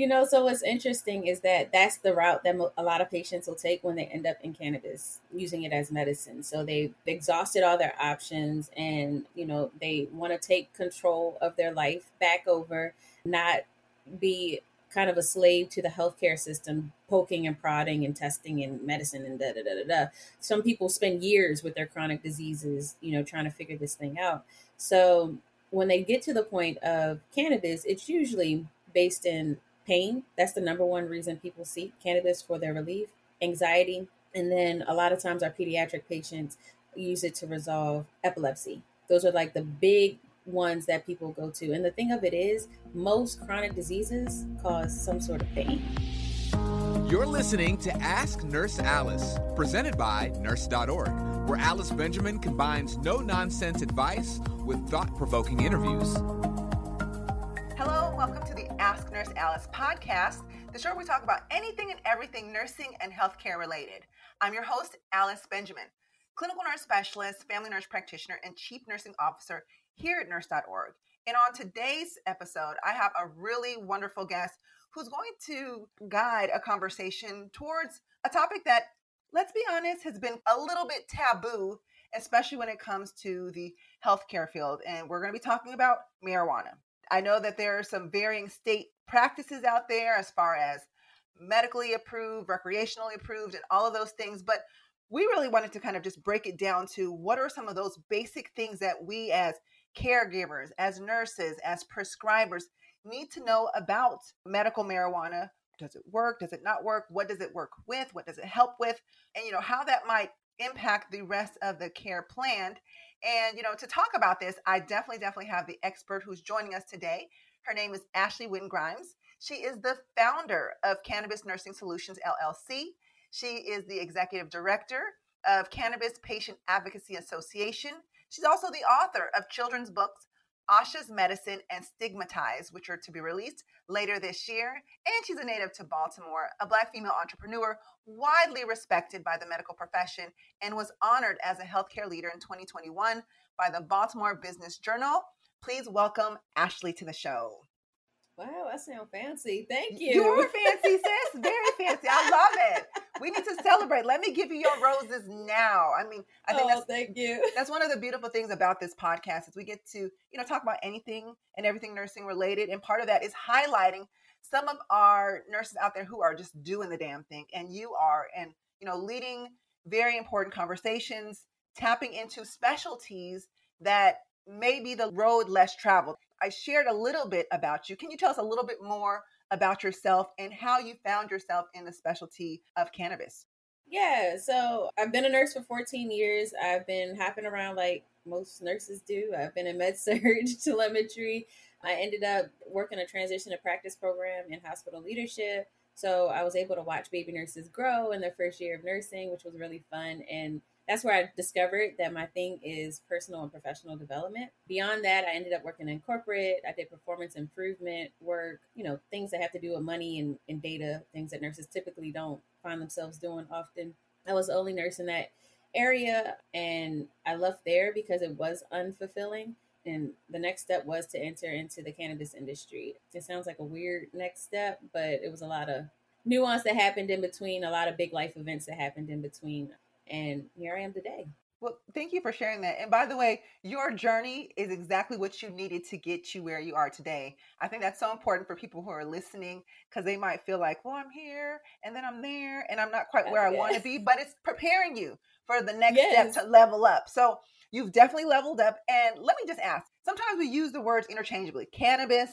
You know, so what's interesting is that that's the route that a lot of patients will take when they end up in cannabis, using it as medicine. So they've exhausted all their options and, you know, they want to take control of their life back over, not be kind of a slave to the healthcare system, poking and prodding and testing and medicine and da da da da da. Some people spend years with their chronic diseases, you know, trying to figure this thing out. So when they get to the point of cannabis, it's usually based in pain. That's the number one reason people seek cannabis for their relief, anxiety, and then a lot of times our pediatric patients use it to resolve epilepsy. Those are like the big ones that people go to. And the thing of it is, most chronic diseases cause some sort of pain. You're listening to Ask Nurse Alice, presented by Nurse.org, where Alice Benjamin combines no nonsense advice with thought provoking interviews. Alice podcast, the show where we talk about anything and everything nursing and healthcare related. I'm your host, Alice Benjamin, clinical nurse specialist, family nurse practitioner, and chief nursing officer here at nurse.org. And on today's episode, I have a really wonderful guest who's going to guide a conversation towards a topic that, let's be honest, has been a little bit taboo, especially when it comes to the healthcare field. And we're going to be talking about marijuana. I know that there are some varying state practices out there as far as medically approved, recreationally approved, and all of those things. But we really wanted to kind of just break it down to what are some of those basic things that we as caregivers, as nurses, as prescribers need to know about medical marijuana. Does it work? Does it not work? What does it work with? What does it help with? And, you know, how that might impact the rest of the care plan. And, you know, to talk about this, I definitely, definitely have the expert who's joining us today. Her name is Ashley Wynn Grimes. She is the founder of Cannabis Nursing Solutions LLC. She is the executive director of Cannabis Patient Advocacy Association. She's also the author of children's books Asha's Medicine and Stigmatized, which are to be released later this year. And she's a native to Baltimore, a Black female entrepreneur widely respected by the medical profession and was honored as a healthcare leader in 2021 by the Baltimore Business Journal. Please welcome Ashley to the show. Wow, that sounds fancy. Thank you. You're fancy, sis. Very fancy. I love it. We need to celebrate. Let me give you your roses now. I mean, I think oh, that's thank you. That's one of the beautiful things about this podcast is we get to, you know, talk about anything and everything nursing related. And part of that is highlighting some of our nurses out there who are just doing the damn thing. And you are, and you know, leading very important conversations, tapping into specialties that may be the road less traveled. I shared a little bit about you. Can you tell us a little bit more about yourself and how you found yourself in the specialty of cannabis? Yeah, so I've been a nurse for 14 years. I've been hopping around like most nurses do. I've been in med surg, telemetry. I ended up working a transition to practice program in hospital leadership. So I was able to watch baby nurses grow in their first year of nursing, which was really fun. And that's where I discovered that my thing is personal and professional development. Beyond that, I ended up working in corporate. I did performance improvement work, you know, things that have to do with money and, and data, things that nurses typically don't find themselves doing often. I was the only nurse in that area and I left there because it was unfulfilling. And the next step was to enter into the cannabis industry. It sounds like a weird next step, but it was a lot of nuance that happened in between, a lot of big life events that happened in between and here I am today. Well, thank you for sharing that. And by the way, your journey is exactly what you needed to get you where you are today. I think that's so important for people who are listening because they might feel like, well, I'm here and then I'm there and I'm not quite where I want to be, but it's preparing you for the next yes. step to level up. So you've definitely leveled up. And let me just ask sometimes we use the words interchangeably cannabis,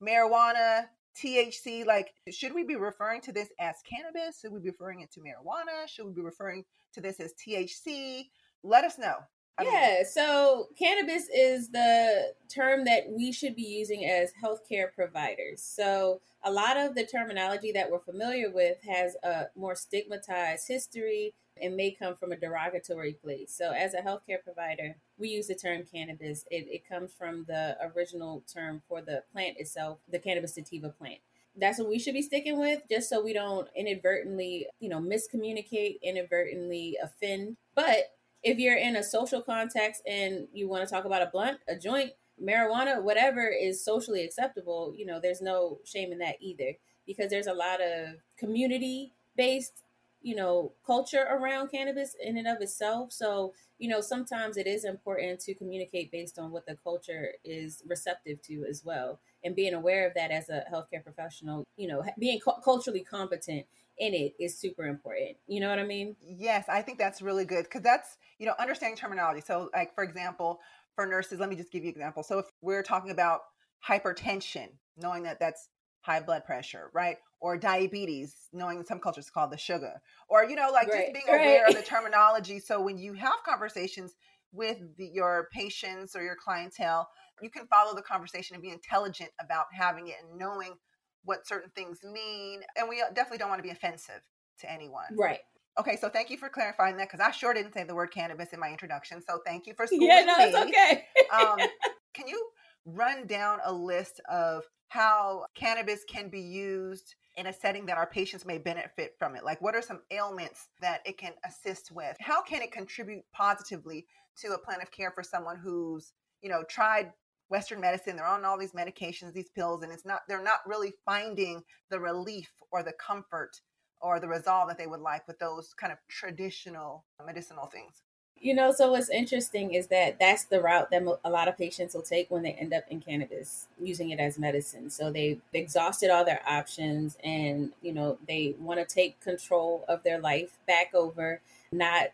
marijuana, THC, like, should we be referring to this as cannabis? Should we be referring it to marijuana? Should we be referring to this as THC? Let us know. yeah, so cannabis is the term that we should be using as healthcare providers. So a lot of the terminology that we're familiar with has a more stigmatized history and may come from a derogatory place. So as a healthcare provider, we use the term cannabis. It, it comes from the original term for the plant itself, the cannabis sativa plant that's what we should be sticking with just so we don't inadvertently you know miscommunicate inadvertently offend but if you're in a social context and you want to talk about a blunt, a joint, marijuana, whatever is socially acceptable, you know, there's no shame in that either because there's a lot of community based, you know, culture around cannabis in and of itself. So, you know, sometimes it is important to communicate based on what the culture is receptive to as well. And being aware of that as a healthcare professional, you know, being cu- culturally competent in it is super important. You know what I mean? Yes, I think that's really good because that's, you know, understanding terminology. So, like, for example, for nurses, let me just give you an example. So, if we're talking about hypertension, knowing that that's high blood pressure, right? Or diabetes, knowing in some cultures called the sugar, or, you know, like right. just being aware right. of the terminology. So, when you have conversations with the, your patients or your clientele, you can follow the conversation and be intelligent about having it and knowing what certain things mean. And we definitely don't want to be offensive to anyone. Right. Okay, so thank you for clarifying that because I sure didn't say the word cannabis in my introduction. So thank you for schooling yeah, no, me. okay. um, can you run down a list of how cannabis can be used in a setting that our patients may benefit from it? Like, what are some ailments that it can assist with? How can it contribute positively to a plan of care for someone who's, you know, tried Western medicine. They're on all these medications, these pills, and it's not, they're not really finding the relief or the comfort or the resolve that they would like with those kind of traditional medicinal things. You know, so what's interesting is that that's the route that a lot of patients will take when they end up in cannabis, using it as medicine. So they've exhausted all their options and, you know, they want to take control of their life back over, not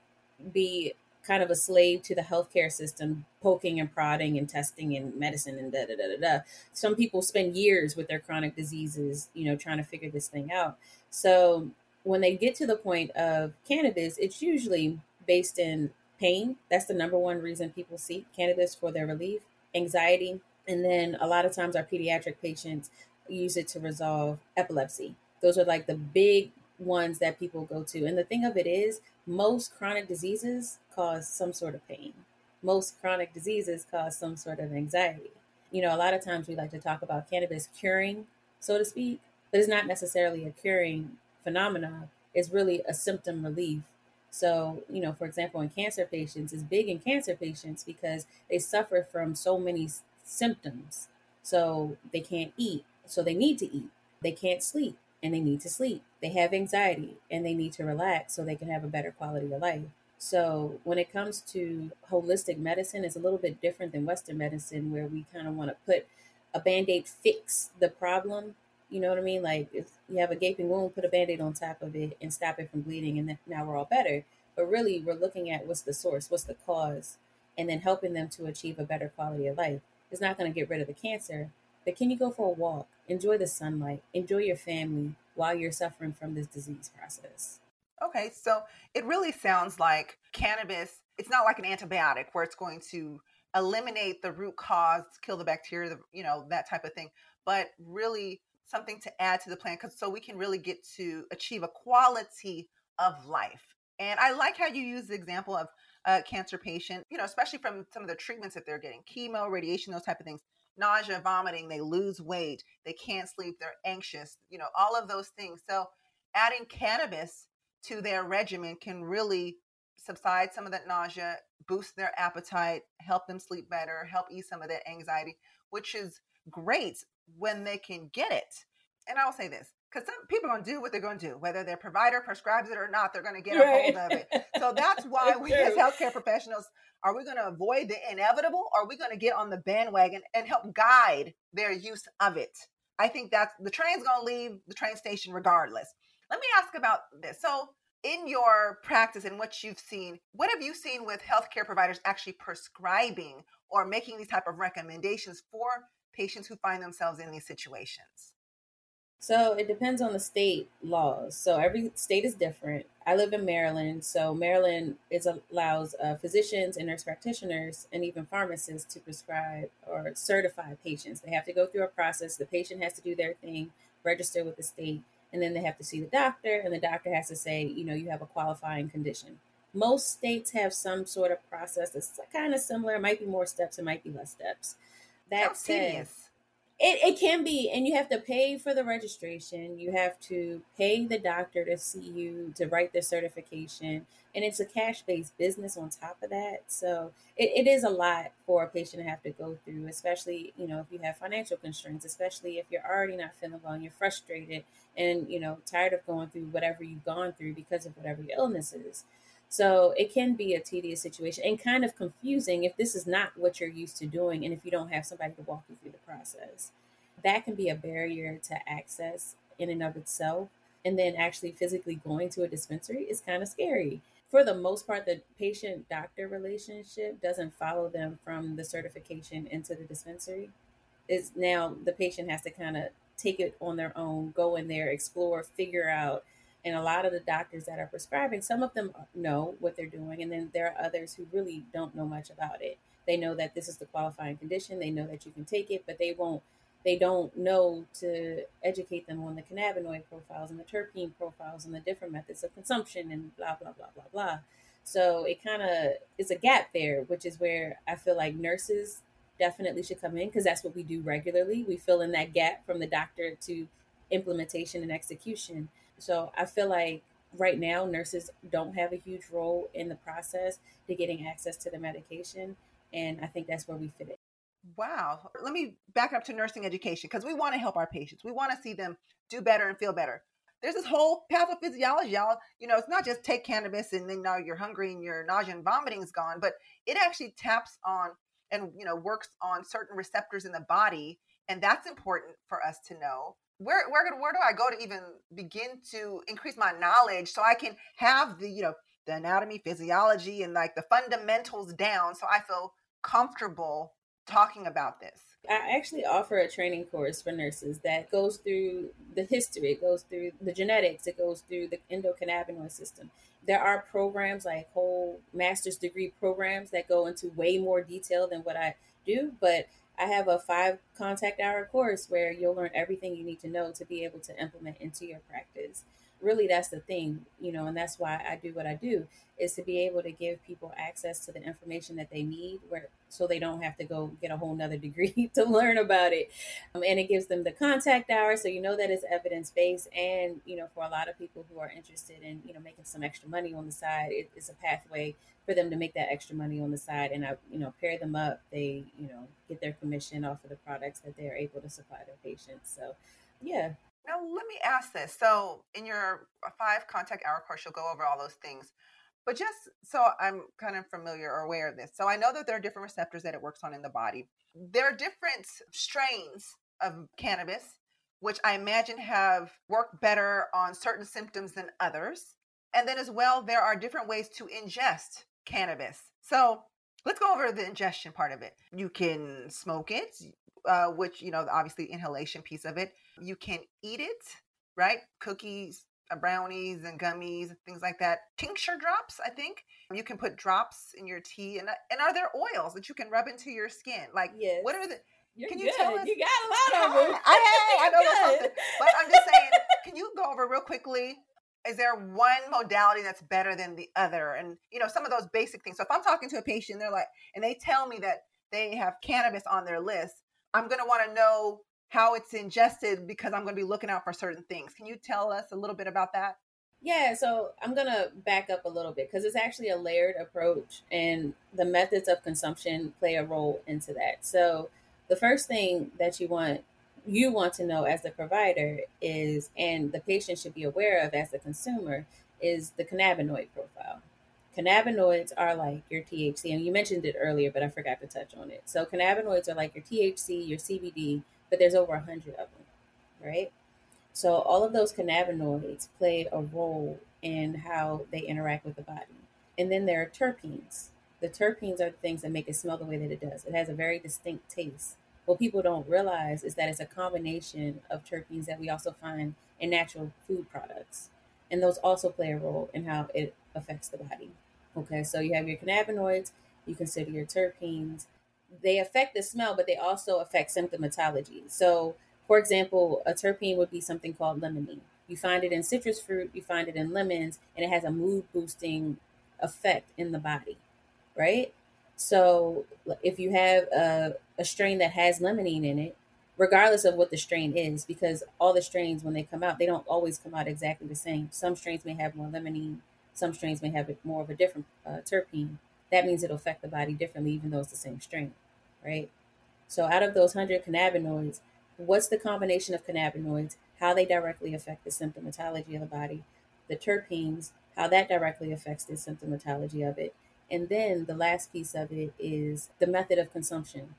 be kind of a slave to the healthcare system, poking and prodding and testing and medicine and da da da da da. Some people spend years with their chronic diseases, you know, trying to figure this thing out. So when they get to the point of cannabis, it's usually based in pain. That's the number one reason people seek cannabis for their relief, anxiety, and then a lot of times our pediatric patients use it to resolve epilepsy. Those are like the big ones that people go to. And the thing of it is, most chronic diseases cause some sort of pain. Most chronic diseases cause some sort of anxiety. You know, a lot of times we like to talk about cannabis curing, so to speak, but it's not necessarily a curing phenomenon. It's really a symptom relief. So, you know, for example, in cancer patients, it's big in cancer patients because they suffer from so many symptoms. So they can't eat, so they need to eat. They can't sleep, and they need to sleep. They have anxiety and they need to relax so they can have a better quality of life. So, when it comes to holistic medicine, it's a little bit different than Western medicine, where we kind of want to put a band aid, fix the problem. You know what I mean? Like, if you have a gaping wound, put a band aid on top of it and stop it from bleeding, and now we're all better. But really, we're looking at what's the source, what's the cause, and then helping them to achieve a better quality of life. It's not going to get rid of the cancer, but can you go for a walk, enjoy the sunlight, enjoy your family while you're suffering from this disease process? Okay, so it really sounds like cannabis, it's not like an antibiotic where it's going to eliminate the root cause, kill the bacteria, you know, that type of thing, but really something to add to the plan cuz so we can really get to achieve a quality of life. And I like how you use the example of a cancer patient, you know, especially from some of the treatments that they're getting, chemo, radiation, those type of things nausea, vomiting, they lose weight, they can't sleep, they're anxious, you know, all of those things. So adding cannabis to their regimen can really subside some of that nausea, boost their appetite, help them sleep better, help ease some of that anxiety, which is great when they can get it. And I will say this because some people are going to do what they're going to do, whether their provider prescribes it or not, they're going to get right. a hold of it. So that's why we as healthcare professionals are we going to avoid the inevitable or are we going to get on the bandwagon and help guide their use of it? I think that's the train's going to leave the train station regardless. Let me ask about this. So, in your practice and what you've seen, what have you seen with healthcare providers actually prescribing or making these type of recommendations for patients who find themselves in these situations? So it depends on the state laws. So every state is different. I live in Maryland, so Maryland is allows uh, physicians and nurse practitioners and even pharmacists to prescribe or certify patients. They have to go through a process. The patient has to do their thing, register with the state, and then they have to see the doctor, and the doctor has to say, you know, you have a qualifying condition. Most states have some sort of process that's kind of similar. It might be more steps, it might be less steps. That said, tedious it, it can be, and you have to pay for the registration. You have to pay the doctor to see you to write the certification, and it's a cash based business on top of that. So it, it is a lot for a patient to have to go through, especially you know if you have financial constraints, especially if you're already not feeling well and you're frustrated and you know tired of going through whatever you've gone through because of whatever your illness is. So it can be a tedious situation and kind of confusing if this is not what you're used to doing and if you don't have somebody to walk you through the process. That can be a barrier to access in and of itself. And then actually physically going to a dispensary is kind of scary. For the most part, the patient doctor relationship doesn't follow them from the certification into the dispensary. Is now the patient has to kind of take it on their own, go in there, explore, figure out and a lot of the doctors that are prescribing, some of them know what they're doing, and then there are others who really don't know much about it. They know that this is the qualifying condition, they know that you can take it, but they won't they don't know to educate them on the cannabinoid profiles and the terpene profiles and the different methods of consumption and blah blah blah blah blah. So it kind of is a gap there, which is where I feel like nurses definitely should come in because that's what we do regularly. We fill in that gap from the doctor to implementation and execution. So I feel like right now nurses don't have a huge role in the process to getting access to the medication. And I think that's where we fit in. Wow. Let me back up to nursing education because we want to help our patients. We want to see them do better and feel better. There's this whole pathophysiology, y'all. You know, it's not just take cannabis and then now you're hungry and your nausea and vomiting is gone, but it actually taps on and you know works on certain receptors in the body, and that's important for us to know where where where do I go to even begin to increase my knowledge so I can have the you know the anatomy, physiology, and like the fundamentals down so I feel comfortable talking about this? I actually offer a training course for nurses that goes through the history, it goes through the genetics, it goes through the endocannabinoid system. There are programs like whole master's degree programs that go into way more detail than what I do, but I have a five contact hour course where you'll learn everything you need to know to be able to implement into your practice. Really, that's the thing, you know, and that's why I do what I do is to be able to give people access to the information that they need where so they don't have to go get a whole nother degree to learn about it. Um, and it gives them the contact hour so you know that it's evidence-based and you know for a lot of people who are interested in you know making some extra money on the side it is a pathway for them to make that extra money on the side and i you know pair them up they you know get their commission off of the products that they're able to supply their patients. So yeah now let me ask this so in your five contact hour course you'll go over all those things but just so I'm kind of familiar or aware of this. So I know that there are different receptors that it works on in the body. There are different strains of cannabis, which I imagine have worked better on certain symptoms than others. And then as well, there are different ways to ingest cannabis. So let's go over the ingestion part of it. You can smoke it, uh, which, you know, obviously inhalation piece of it. You can eat it, right? Cookies, uh, brownies and gummies and things like that. Tincture drops, I think. You can put drops in your tea, and uh, and are there oils that you can rub into your skin? Like, yes. what are the? You're can you good. tell us? You got a lot of them. I, I, I know something, but I'm just saying. Can you go over real quickly? Is there one modality that's better than the other? And you know some of those basic things. So if I'm talking to a patient, they're like, and they tell me that they have cannabis on their list, I'm going to want to know how it's ingested because I'm going to be looking out for certain things. Can you tell us a little bit about that? Yeah, so I'm going to back up a little bit because it's actually a layered approach and the methods of consumption play a role into that. So the first thing that you want you want to know as the provider is and the patient should be aware of as a consumer is the cannabinoid profile. Cannabinoids are like your THC, and you mentioned it earlier, but I forgot to touch on it. So, cannabinoids are like your THC, your CBD, but there's over a hundred of them, right? So all of those cannabinoids play a role in how they interact with the body. And then there are terpenes. The terpenes are the things that make it smell the way that it does. It has a very distinct taste. what people don't realize is that it's a combination of terpenes that we also find in natural food products. And those also play a role in how it affects the body. Okay, so you have your cannabinoids, you consider your terpenes. They affect the smell, but they also affect symptomatology. So, for example, a terpene would be something called limonene. You find it in citrus fruit, you find it in lemons, and it has a mood boosting effect in the body, right? So, if you have a, a strain that has limonene in it, regardless of what the strain is, because all the strains, when they come out, they don't always come out exactly the same. Some strains may have more limonene, some strains may have more of a different uh, terpene. That means it'll affect the body differently, even though it's the same strain, right? So, out of those 100 cannabinoids, what's the combination of cannabinoids, how they directly affect the symptomatology of the body, the terpenes, how that directly affects the symptomatology of it. And then the last piece of it is the method of consumption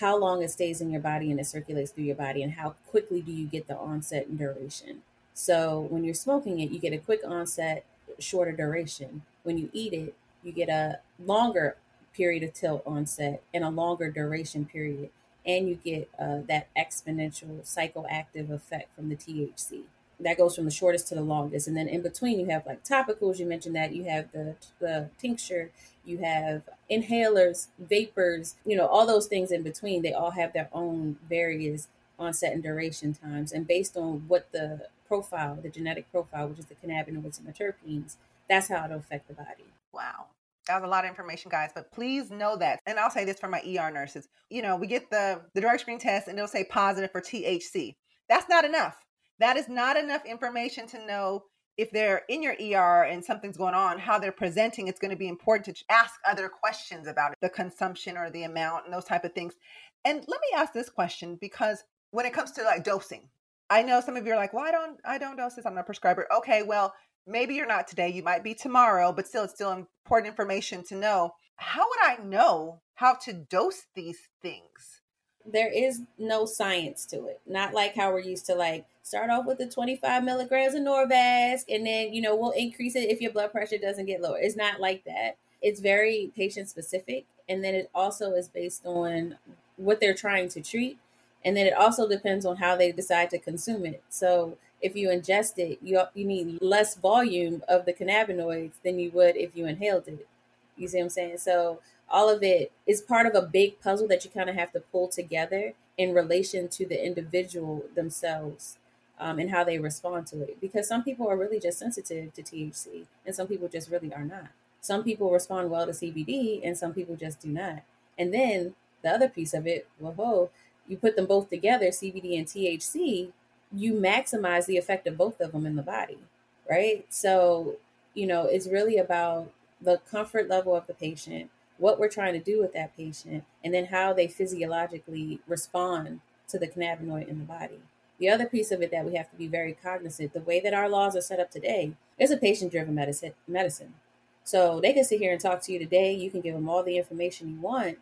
how long it stays in your body and it circulates through your body, and how quickly do you get the onset and duration. So when you're smoking it, you get a quick onset, shorter duration. When you eat it, you get a longer period of tilt onset and a longer duration period, and you get uh, that exponential psychoactive effect from the THC that goes from the shortest to the longest. And then in between, you have like topicals. You mentioned that you have the the tincture, you have inhalers, vapors. You know, all those things in between. They all have their own various onset and duration times, and based on what the profile, the genetic profile, which is the cannabinoids and the terpenes, that's how it'll affect the body. Wow. That was a lot of information, guys. But please know that, and I'll say this for my ER nurses. You know, we get the the drug screen test, and it'll say positive for THC. That's not enough that is not enough information to know if they're in your ER and something's going on, how they're presenting. It's going to be important to ask other questions about it, the consumption or the amount and those type of things. And let me ask this question because when it comes to like dosing, I know some of you are like, well, I don't, I don't dose this. I'm not a prescriber. Okay, well, maybe you're not today. You might be tomorrow, but still, it's still important information to know. How would I know how to dose these things? There is no science to it. Not like how we're used to like start off with the 25 milligrams of Norvasc, and then, you know, we'll increase it if your blood pressure doesn't get lower. It's not like that. It's very patient specific. And then it also is based on what they're trying to treat. And then it also depends on how they decide to consume it. So if you ingest it, you, you need less volume of the cannabinoids than you would if you inhaled it. You see what I'm saying? So all of it is part of a big puzzle that you kind of have to pull together in relation to the individual themselves um, and how they respond to it. Because some people are really just sensitive to THC, and some people just really are not. Some people respond well to CBD, and some people just do not. And then the other piece of it, whoa, you put them both together, CBD and THC, you maximize the effect of both of them in the body, right? So, you know, it's really about the comfort level of the patient, what we're trying to do with that patient, and then how they physiologically respond to the cannabinoid in the body. The other piece of it that we have to be very cognizant, the way that our laws are set up today, is a patient-driven medicine. Medicine. So they can sit here and talk to you today. You can give them all the information you want.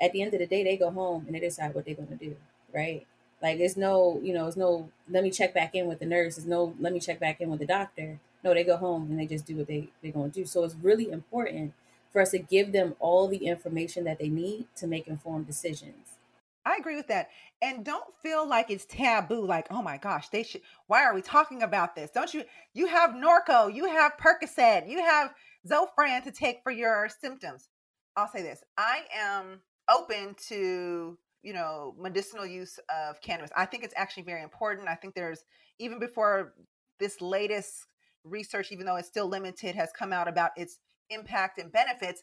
At the end of the day, they go home and they decide what they're going to do, right? Like there's no, you know, there's no. Let me check back in with the nurse. There's no. Let me check back in with the doctor. No, they go home and they just do what they they're to do. So it's really important for us to give them all the information that they need to make informed decisions. I agree with that. And don't feel like it's taboo, like, oh my gosh, they should why are we talking about this? Don't you you have Norco, you have Percocet, you have Zofran to take for your symptoms. I'll say this. I am open to, you know, medicinal use of cannabis. I think it's actually very important. I think there's even before this latest research, even though it's still limited, has come out about its impact and benefits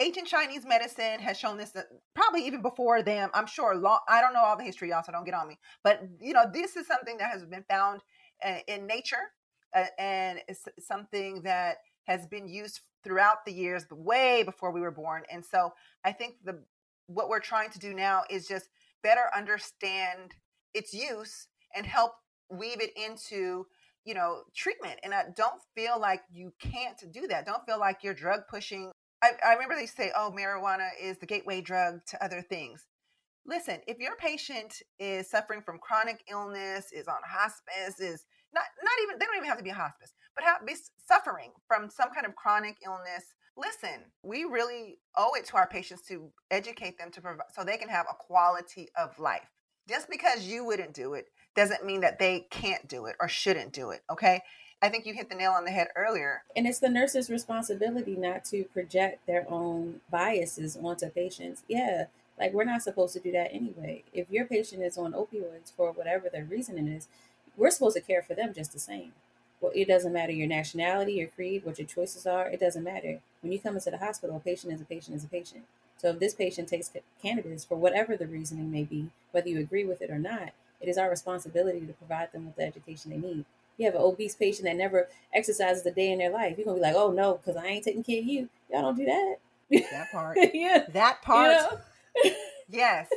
ancient Chinese medicine has shown this uh, probably even before them. I'm sure. Long, I don't know all the history, y'all, so don't get on me. But you know, this is something that has been found uh, in nature, uh, and it's something that has been used throughout the years, way before we were born. And so, I think the what we're trying to do now is just better understand its use and help weave it into you know treatment and I don't feel like you can't do that don't feel like you're drug pushing I, I remember they say, oh, marijuana is the gateway drug to other things. Listen, if your patient is suffering from chronic illness, is on hospice, is not not even they don't even have to be a hospice, but have, be suffering from some kind of chronic illness, listen, we really owe it to our patients to educate them to provide so they can have a quality of life. Just because you wouldn't do it doesn't mean that they can't do it or shouldn't do it. Okay. I think you hit the nail on the head earlier. And it's the nurse's responsibility not to project their own biases onto patients. Yeah, like we're not supposed to do that anyway. If your patient is on opioids for whatever their reasoning is, we're supposed to care for them just the same. Well, it doesn't matter your nationality, your creed, what your choices are. It doesn't matter. When you come into the hospital, a patient is a patient is a patient. So if this patient takes cannabis for whatever the reasoning may be, whether you agree with it or not, it is our responsibility to provide them with the education they need. You have an obese patient that never exercises a day in their life. You're gonna be like, oh no, because I ain't taking care of you. Y'all don't do that. That part. yeah. That part. You know? yes.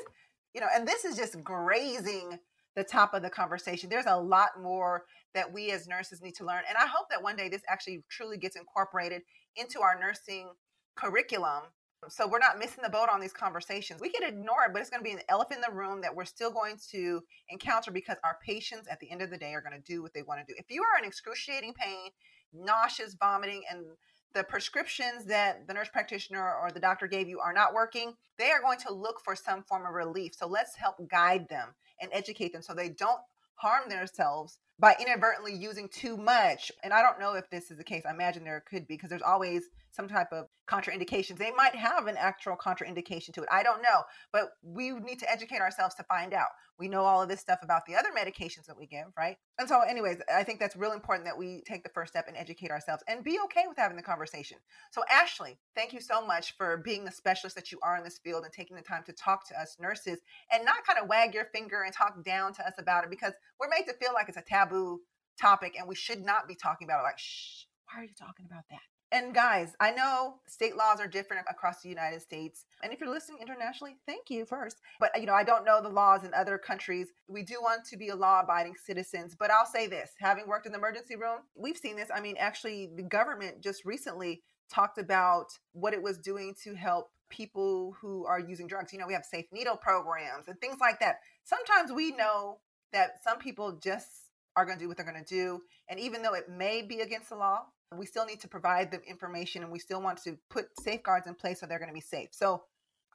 You know, and this is just grazing the top of the conversation. There's a lot more that we as nurses need to learn. And I hope that one day this actually truly gets incorporated into our nursing curriculum. So we're not missing the boat on these conversations. We can ignore it, but it's going to be an elephant in the room that we're still going to encounter because our patients at the end of the day are going to do what they want to do. If you are in excruciating pain, nauseous, vomiting, and the prescriptions that the nurse practitioner or the doctor gave you are not working, they are going to look for some form of relief. So let's help guide them and educate them so they don't harm themselves by inadvertently using too much. And I don't know if this is the case. I imagine there could be because there's always some type of contraindications. They might have an actual contraindication to it. I don't know, but we need to educate ourselves to find out. We know all of this stuff about the other medications that we give, right? And so, anyways, I think that's real important that we take the first step and educate ourselves and be okay with having the conversation. So, Ashley, thank you so much for being the specialist that you are in this field and taking the time to talk to us nurses and not kind of wag your finger and talk down to us about it because we're made to feel like it's a taboo topic and we should not be talking about it like, shh, why are you talking about that? And guys, I know state laws are different across the United States. And if you're listening internationally, thank you first. But you know, I don't know the laws in other countries. We do want to be a law-abiding citizens, but I'll say this, having worked in the emergency room, we've seen this. I mean, actually the government just recently talked about what it was doing to help people who are using drugs. You know, we have safe needle programs and things like that. Sometimes we know that some people just are going to do what they're going to do. And even though it may be against the law, we still need to provide them information and we still want to put safeguards in place so they're going to be safe. So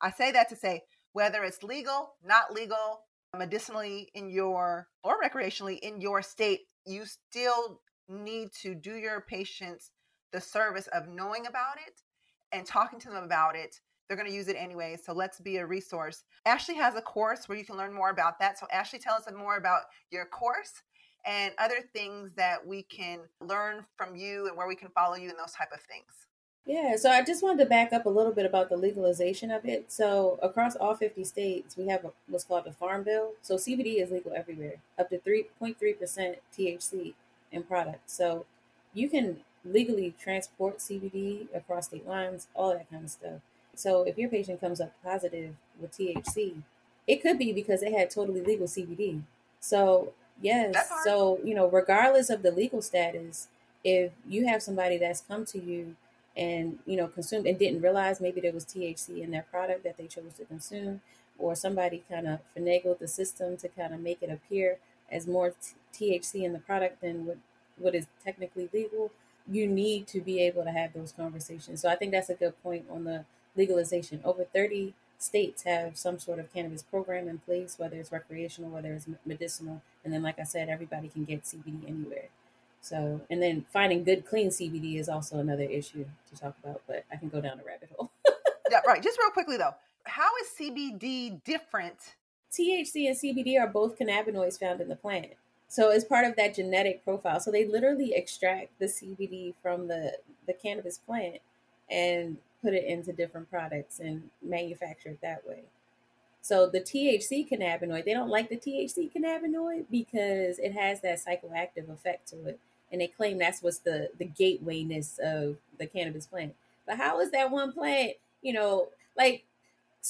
I say that to say whether it's legal, not legal, medicinally in your or recreationally in your state, you still need to do your patients the service of knowing about it and talking to them about it. They're going to use it anyway, so let's be a resource. Ashley has a course where you can learn more about that. So, Ashley, tell us more about your course and other things that we can learn from you and where we can follow you and those type of things. Yeah, so I just wanted to back up a little bit about the legalization of it. So across all 50 states, we have what's called the Farm Bill. So CBD is legal everywhere, up to 3.3% THC in products. So you can legally transport CBD across state lines, all that kind of stuff. So if your patient comes up positive with THC, it could be because they had totally legal CBD. So Yes. So, you know, regardless of the legal status, if you have somebody that's come to you and, you know, consumed and didn't realize maybe there was THC in their product that they chose to consume, or somebody kind of finagled the system to kind of make it appear as more t- THC in the product than what, what is technically legal, you need to be able to have those conversations. So I think that's a good point on the legalization. Over 30 states have some sort of cannabis program in place, whether it's recreational, whether it's medicinal. And then, like I said, everybody can get CBD anywhere. So, and then finding good, clean CBD is also another issue to talk about, but I can go down a rabbit hole. yeah, right. Just real quickly though, how is CBD different? THC and CBD are both cannabinoids found in the plant. So it's part of that genetic profile. So they literally extract the CBD from the, the cannabis plant and put it into different products and manufacture it that way. So the THC cannabinoid, they don't like the THC cannabinoid because it has that psychoactive effect to it. And they claim that's what's the the gatewayness of the cannabis plant. But how is that one plant, you know, like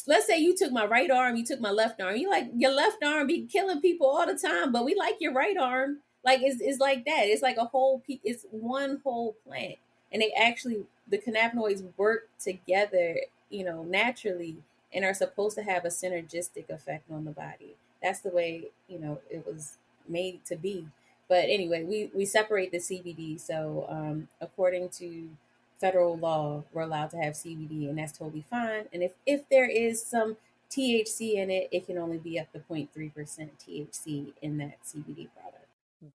let's say you took my right arm, you took my left arm. You like your left arm be killing people all the time, but we like your right arm. Like it's, it's like that. It's like a whole it's one whole plant. And they actually the cannabinoids work together, you know, naturally and are supposed to have a synergistic effect on the body. That's the way, you know, it was made to be. But anyway, we, we separate the CBD. So, um, according to federal law, we're allowed to have CBD, and that's totally fine. And if if there is some THC in it, it can only be up to 0.3% THC in that CBD product.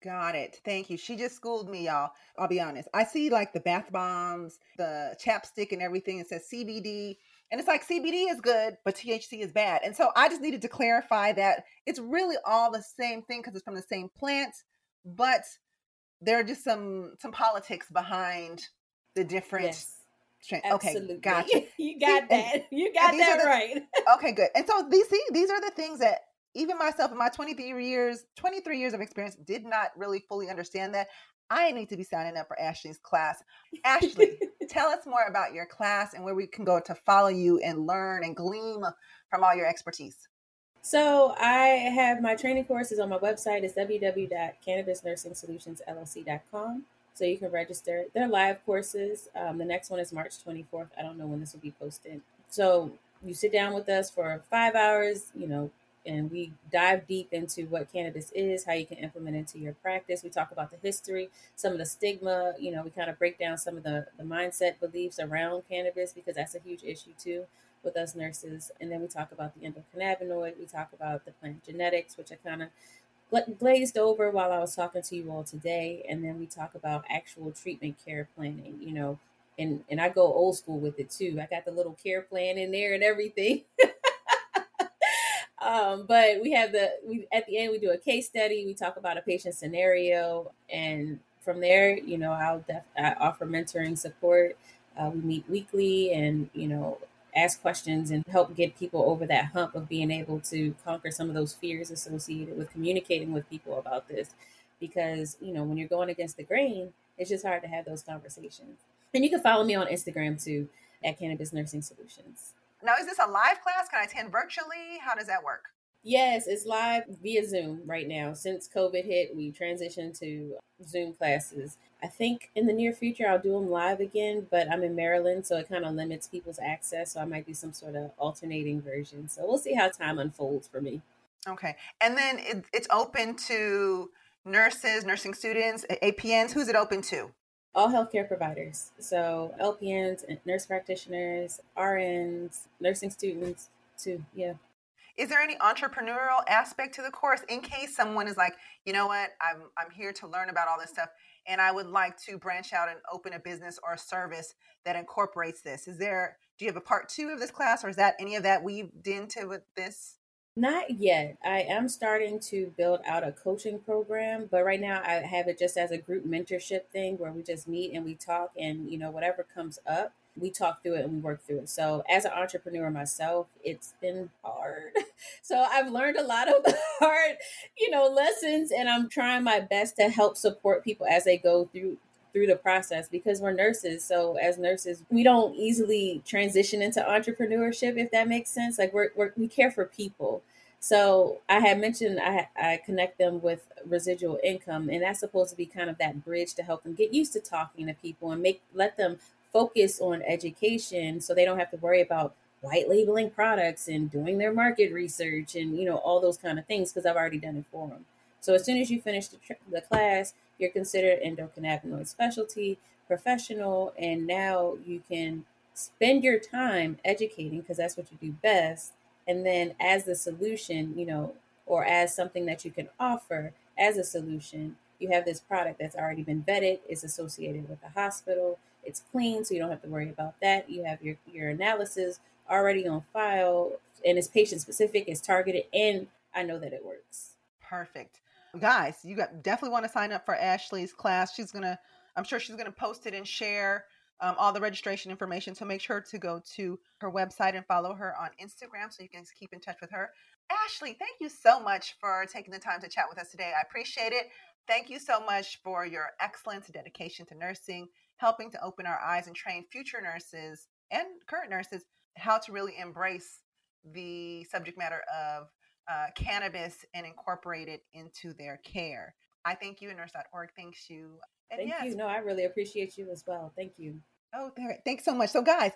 Got it. Thank you. She just schooled me, y'all. I'll be honest. I see like the bath bombs, the chapstick, and everything. It says CBD. And it's like CBD is good, but THC is bad. And so I just needed to clarify that it's really all the same thing because it's from the same plant, but there are just some some politics behind the different Yes. Absolutely. Okay, gotcha. you got See, and- that. You got that the- right. okay, good. And so these see, these are the things that even myself in my 23 years, 23 years of experience did not really fully understand that. I need to be signing up for Ashley's class. Ashley, tell us more about your class and where we can go to follow you and learn and glean from all your expertise. So I have my training courses on my website. It's www.cannabisnursingsolutionsllc.com. So you can register. They're live courses. Um, the next one is March 24th. I don't know when this will be posted. So you sit down with us for five hours, you know, and we dive deep into what cannabis is, how you can implement it into your practice. We talk about the history, some of the stigma, you know, we kind of break down some of the, the mindset beliefs around cannabis because that's a huge issue too with us nurses. And then we talk about the endocannabinoid, we talk about the plant genetics, which I kind of gla- glazed over while I was talking to you all today. And then we talk about actual treatment care planning, you know, and, and I go old school with it too. I got the little care plan in there and everything. um, but we have the we at the end we do a case study. We talk about a patient scenario, and from there, you know, I'll def- I offer mentoring support. Uh, we meet weekly, and you know, ask questions and help get people over that hump of being able to conquer some of those fears associated with communicating with people about this. Because you know, when you're going against the grain, it's just hard to have those conversations. And you can follow me on Instagram too at Cannabis Nursing Solutions. Now, is this a live class? Can I attend virtually? How does that work? Yes, it's live via Zoom right now. Since COVID hit, we transitioned to Zoom classes. I think in the near future I'll do them live again, but I'm in Maryland, so it kind of limits people's access. So I might do some sort of alternating version. So we'll see how time unfolds for me. Okay. And then it, it's open to nurses, nursing students, APNs. Who's it open to? All healthcare providers. So LPNs, and nurse practitioners, RNs, nursing students too. Yeah. Is there any entrepreneurial aspect to the course in case someone is like, you know what, I'm I'm here to learn about all this stuff and I would like to branch out and open a business or a service that incorporates this. Is there do you have a part 2 of this class or is that any of that weaved into with this? Not yet. I am starting to build out a coaching program, but right now I have it just as a group mentorship thing where we just meet and we talk and you know whatever comes up, we talk through it and we work through it. So as an entrepreneur myself, it's been hard. So I've learned a lot of hard, you know, lessons and I'm trying my best to help support people as they go through through the process because we're nurses. So as nurses, we don't easily transition into entrepreneurship if that makes sense. Like we're, we're we care for people. So I had mentioned I I connect them with residual income, and that's supposed to be kind of that bridge to help them get used to talking to people and make let them focus on education, so they don't have to worry about white labeling products and doing their market research and you know all those kind of things because I've already done it for them. So as soon as you finish the, the class, you're considered endocannabinoid specialty professional, and now you can spend your time educating because that's what you do best. And then as the solution you know or as something that you can offer as a solution you have this product that's already been vetted it's associated with the hospital it's clean so you don't have to worry about that. You have your your analysis already on file and it's patient specific it's targeted and i know that it works. Perfect. Guys, you got definitely want to sign up for Ashley's class. She's to I'm sure she's to post it and share um, all the registration information. So make sure to go to her website and follow her on Instagram so you can keep in touch with her. Ashley, thank you so much for taking the time to chat with us today. I appreciate it. Thank you so much for your excellence and dedication to nursing, helping to open our eyes and train future nurses and current nurses how to really embrace the subject matter of uh, cannabis and incorporate it into their care. I thank you, and nurse.org thanks you. And thank yes, you no i really appreciate you as well thank you Oh, there. Thanks so much. So, guys,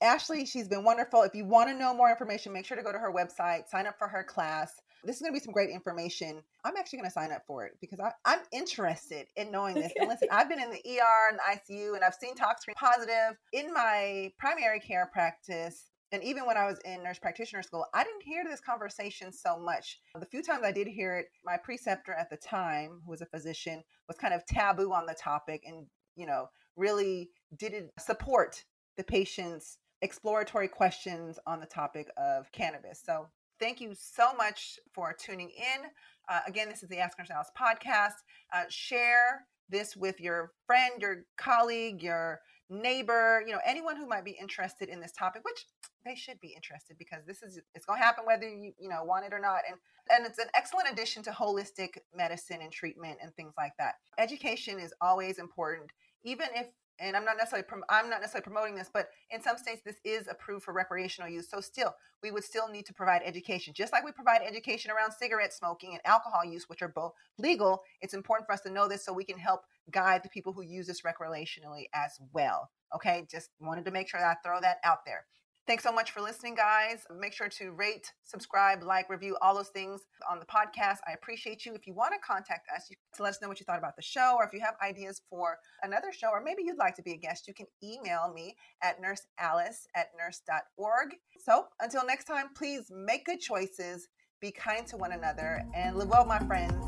Ashley, she's been wonderful. If you want to know more information, make sure to go to her website, sign up for her class. this is going to be some great information. I'm actually going to sign up for it because I, I'm interested in knowing this. And listen, I've been in the ER and the ICU and I've seen ToxScreen positive in my primary care practice. And even when I was in nurse practitioner school, I didn't hear this conversation so much. The few times I did hear it, my preceptor at the time, who was a physician, was kind of taboo on the topic and, you know, really didn't support the patient's exploratory questions on the topic of cannabis. So thank you so much for tuning in. Uh, again, this is the Ask Nurse Alice podcast. Uh, share this with your friend, your colleague, your neighbor, you know, anyone who might be interested in this topic, which they should be interested because this is it's going to happen whether you you know want it or not and and it's an excellent addition to holistic medicine and treatment and things like that education is always important even if and I'm not necessarily I'm not necessarily promoting this, but in some states this is approved for recreational use. So still, we would still need to provide education, just like we provide education around cigarette smoking and alcohol use, which are both legal. It's important for us to know this so we can help guide the people who use this recreationally as well. Okay, just wanted to make sure that I throw that out there. Thanks so much for listening, guys. Make sure to rate, subscribe, like, review, all those things on the podcast. I appreciate you. If you want to contact us to let us know what you thought about the show, or if you have ideas for another show, or maybe you'd like to be a guest, you can email me at nursealice at nurse.org. So until next time, please make good choices, be kind to one another, and live well, my friends.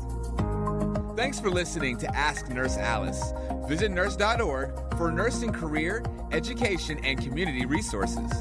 Thanks for listening to Ask Nurse Alice. Visit nurse.org for nursing career, education, and community resources.